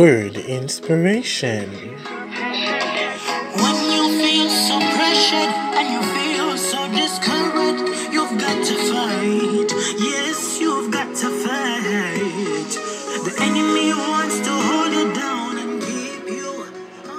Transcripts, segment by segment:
Word Inspiration. When you feel so pressured and you feel so discouraged, you've got to fight. Yes, you've got to fight. The enemy wants to hold you down and keep you.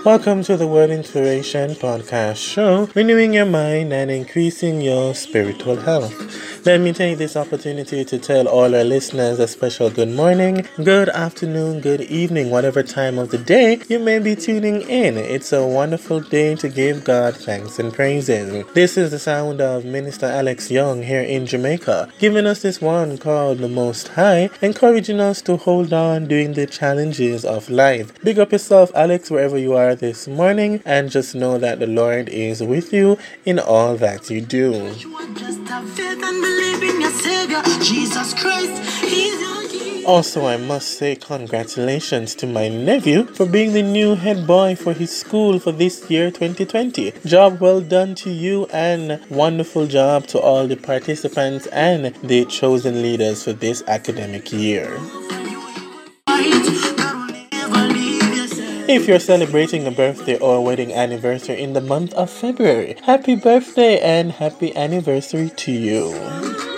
Welcome to the Word Inspiration podcast show, renewing your mind and increasing your spiritual health. Let me take this opportunity to tell all our listeners a special good morning, good afternoon, good evening, whatever time of the day you may be tuning in. It's a wonderful day to give God thanks and praises. This is the sound of Minister Alex Young here in Jamaica, giving us this one called The Most High, encouraging us to hold on during the challenges of life. Big up yourself, Alex, wherever you are this morning, and just know that the Lord is with you in all that you do. Also, I must say congratulations to my nephew for being the new head boy for his school for this year 2020. Job well done to you and wonderful job to all the participants and the chosen leaders for this academic year. If you're celebrating a birthday or a wedding anniversary in the month of February, happy birthday and happy anniversary to you.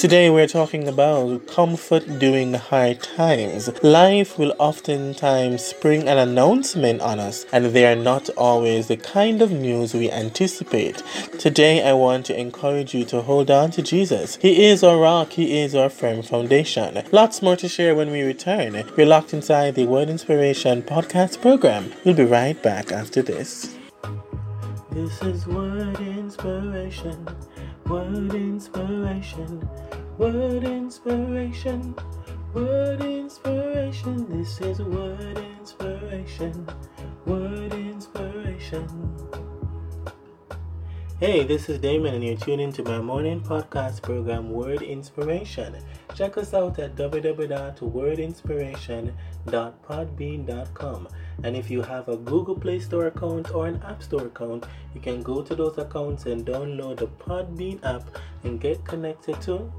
Today we're talking about comfort during hard times. Life will oftentimes spring an announcement on us, and they are not always the kind of news we anticipate. Today I want to encourage you to hold on to Jesus. He is our rock, He is our firm foundation. Lots more to share when we return. We're locked inside the Word Inspiration podcast program. We'll be right back after this. This is Word Inspiration, Word Inspiration, Word Inspiration, Word Inspiration. This is Word Inspiration, Word Inspiration. Hey, this is Damon, and you're tuning into my morning podcast program, Word Inspiration. Check us out at www.wordinspiration.podbean.com. And if you have a Google Play Store account or an App Store account, you can go to those accounts and download the Podbean app and get connected to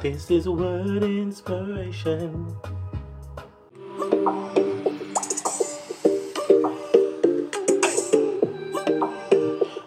This is Word Inspiration.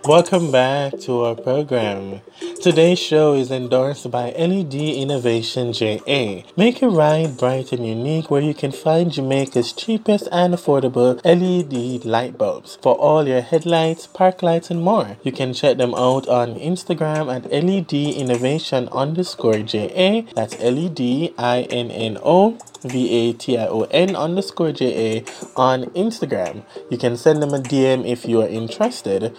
Welcome back to our program. Today's show is endorsed by LED Innovation JA. Make your ride bright and unique where you can find Jamaica's cheapest and affordable LED light bulbs for all your headlights, park lights, and more. You can check them out on Instagram at LED Innovation underscore JA. That's L E D I N N O V A T I O N underscore J A on Instagram. You can send them a DM if you are interested.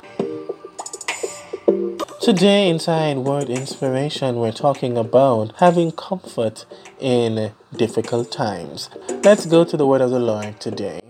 Today, inside Word Inspiration, we're talking about having comfort in difficult times. Let's go to the Word of the Lord today.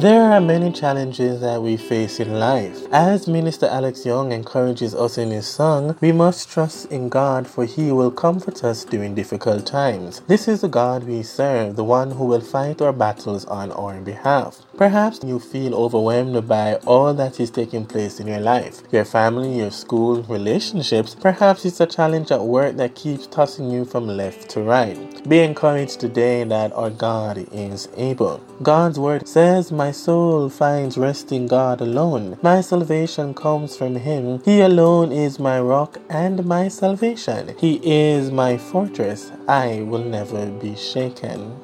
There are many challenges that we face in life. As Minister Alex Young encourages us in his song, we must trust in God for he will comfort us during difficult times. This is the God we serve, the one who will fight our battles on our behalf. Perhaps you feel overwhelmed by all that is taking place in your life your family, your school, relationships. Perhaps it's a challenge at work that keeps tossing you from left to right. Be encouraged today that our God is able. God's word says, My soul finds rest in God alone. My salvation comes from Him. He alone is my rock and my salvation. He is my fortress. I will never be shaken.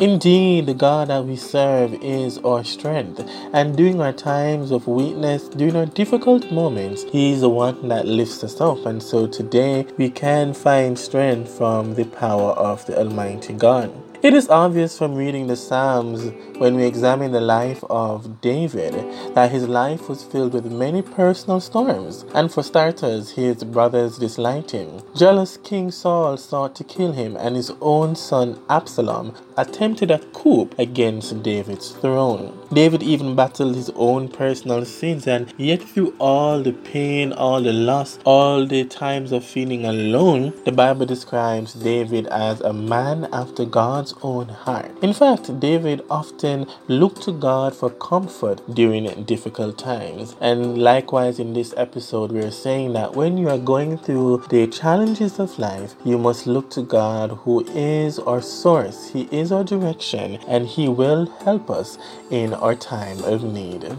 Indeed, the God that we serve is our strength, and during our times of weakness, during our difficult moments, He is the one that lifts us up. And so today we can find strength from the power of the Almighty God. It is obvious from reading the Psalms when we examine the life of David that his life was filled with many personal storms, and for starters, his brothers disliked him. Jealous King Saul sought to kill him, and his own son Absalom attempted a coup against David's throne. David even battled his own personal sins, and yet through all the pain, all the loss, all the times of feeling alone, the Bible describes David as a man after God's own heart. In fact, David often looked to God for comfort during difficult times. And likewise, in this episode, we're saying that when you are going through the challenges of life, you must look to God, who is our source, He is our direction, and He will help us in our time of need.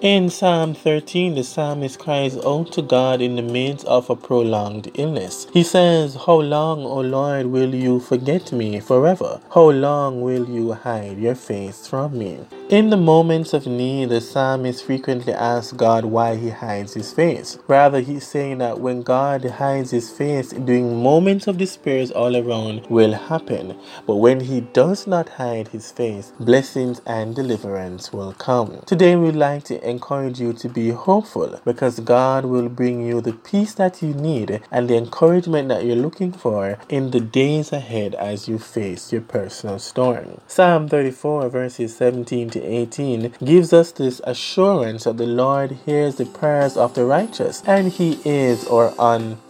In Psalm 13, the psalmist cries out to God in the midst of a prolonged illness. He says, How long, O Lord, will you forget me forever? How long will you hide your face from me? In the moments of need, the psalmist frequently asks God why he hides his face. Rather, he's saying that when God hides his face during moments of despair all around will happen. But when he does not hide his face, blessings and deliverance will come. Today, we'd like to encourage you to be hopeful because God will bring you the peace that you need and the encouragement that you're looking for in the days ahead as you face your personal storm. Psalm 34, verses 17 to 18 gives us this assurance that the Lord hears the prayers of the righteous and he is our unfailing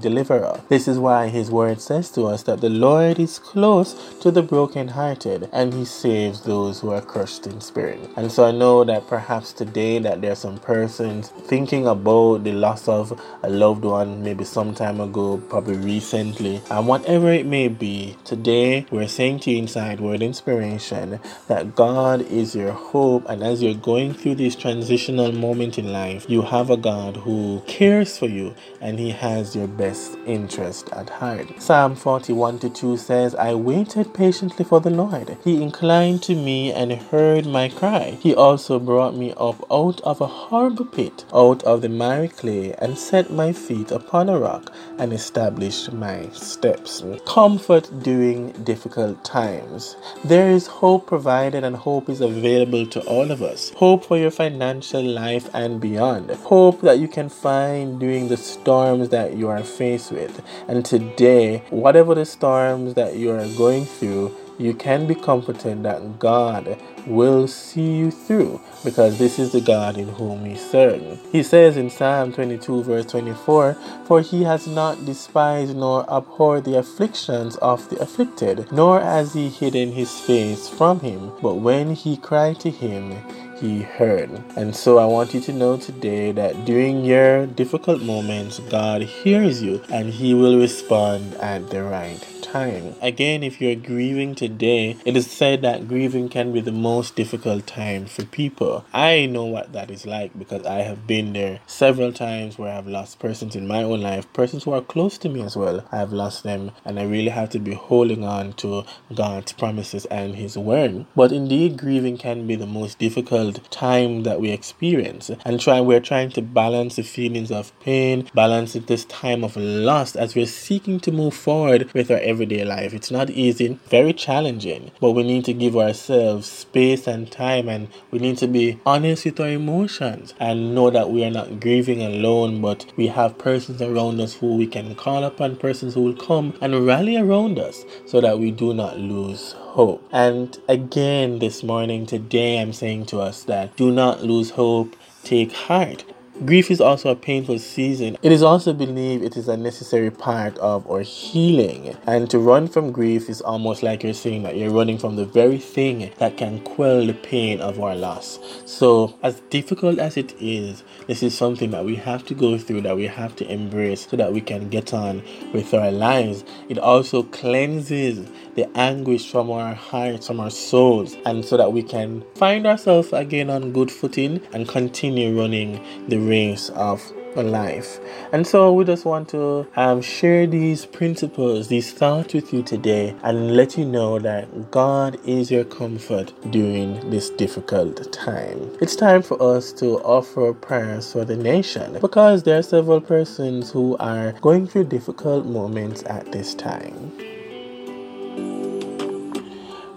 deliverer. This is why his word says to us that the Lord is close to the brokenhearted and he saves those who are crushed in spirit. And so I know that perhaps today that there are some persons thinking about the loss of a loved one maybe some time ago, probably recently, and whatever it may be, today we're saying to you inside Word Inspiration that God is your hope. And as you're going through this transitional moment in life, you have a God who cares for you and He has your best interest at heart. Psalm 41 to 2 says, I waited patiently for the Lord. He inclined to me and heard my cry. He also brought me up out of a horrible pit, out of the miry clay, and set my feet upon a rock and established my steps. Comfort during difficult times. There is hope provided, and hope is available to all of us. Hope for your financial life and beyond. Hope that you can find during the storms that you are faced with. And today, whatever the storms that you are going through, you can be comforted that God will see you through because this is the God in whom we serve. He says in Psalm 22, verse 24, For he has not despised nor abhorred the afflictions of the afflicted, nor has he hidden his face from him. But when he cried to him, he heard. And so I want you to know today that during your difficult moments, God hears you and he will respond at the right time. Again, if you're grieving today, it is said that grieving can be the most difficult time for people. I know what that is like because I have been there several times where I've lost persons in my own life, persons who are close to me as well. I've lost them, and I really have to be holding on to God's promises and His word. But indeed, grieving can be the most difficult time that we experience, and try we're trying to balance the feelings of pain, balance this time of loss as we're seeking to move forward with our every everyday life. It's not easy, very challenging, but we need to give ourselves space and time and we need to be honest with our emotions and know that we are not grieving alone, but we have persons around us who we can call upon, persons who will come and rally around us so that we do not lose hope. And again, this morning, today, I'm saying to us that do not lose hope, take heart. Grief is also a painful season. It is also believed it is a necessary part of our healing. And to run from grief is almost like you're saying that you're running from the very thing that can quell the pain of our loss. So, as difficult as it is, this is something that we have to go through, that we have to embrace so that we can get on with our lives. It also cleanses the anguish from our hearts, from our souls, and so that we can find ourselves again on good footing and continue running the race of life. And so we just want to um, share these principles, these thoughts with you today and let you know that God is your comfort during this difficult time. It's time for us to offer prayers for the nation because there are several persons who are going through difficult moments at this time.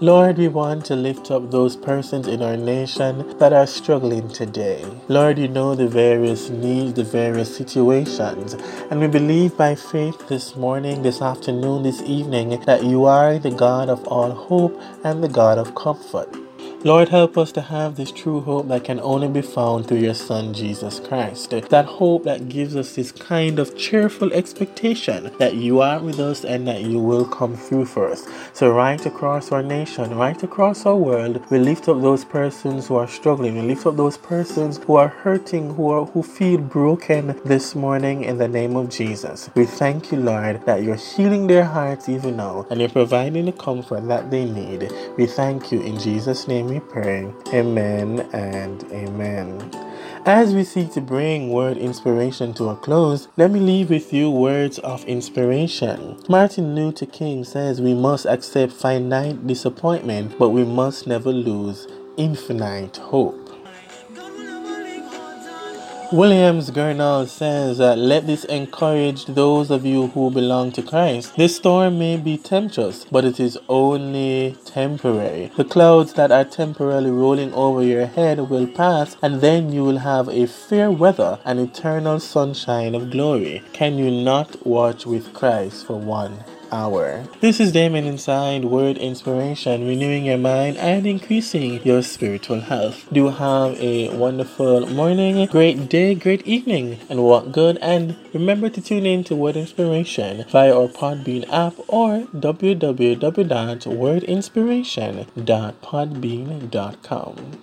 Lord, we want to lift up those persons in our nation that are struggling today. Lord, you know the various needs, the various situations, and we believe by faith this morning, this afternoon, this evening that you are the God of all hope and the God of comfort. Lord, help us to have this true hope that can only be found through your Son, Jesus Christ. That hope that gives us this kind of cheerful expectation that you are with us and that you will come through for us. So, right across our nation, right across our world, we lift up those persons who are struggling. We lift up those persons who are hurting, who are who feel broken this morning in the name of Jesus. We thank you, Lord, that you're healing their hearts even now and you're providing the comfort that they need. We thank you in Jesus' name we pray. Amen and amen. As we seek to bring word inspiration to a close, let me leave with you words of inspiration. Martin Luther King says we must accept finite disappointment, but we must never lose infinite hope. Williams Gurnall says that let this encourage those of you who belong to Christ. This storm may be tempestuous, but it is only temporary. The clouds that are temporarily rolling over your head will pass, and then you will have a fair weather and eternal sunshine of glory. Can you not watch with Christ for one hour. This is Damon Inside Word Inspiration, renewing your mind and increasing your spiritual health. Do have a wonderful morning, great day, great evening, and walk good. And remember to tune in to Word Inspiration via our Podbean app or www.wordinspiration.podbean.com.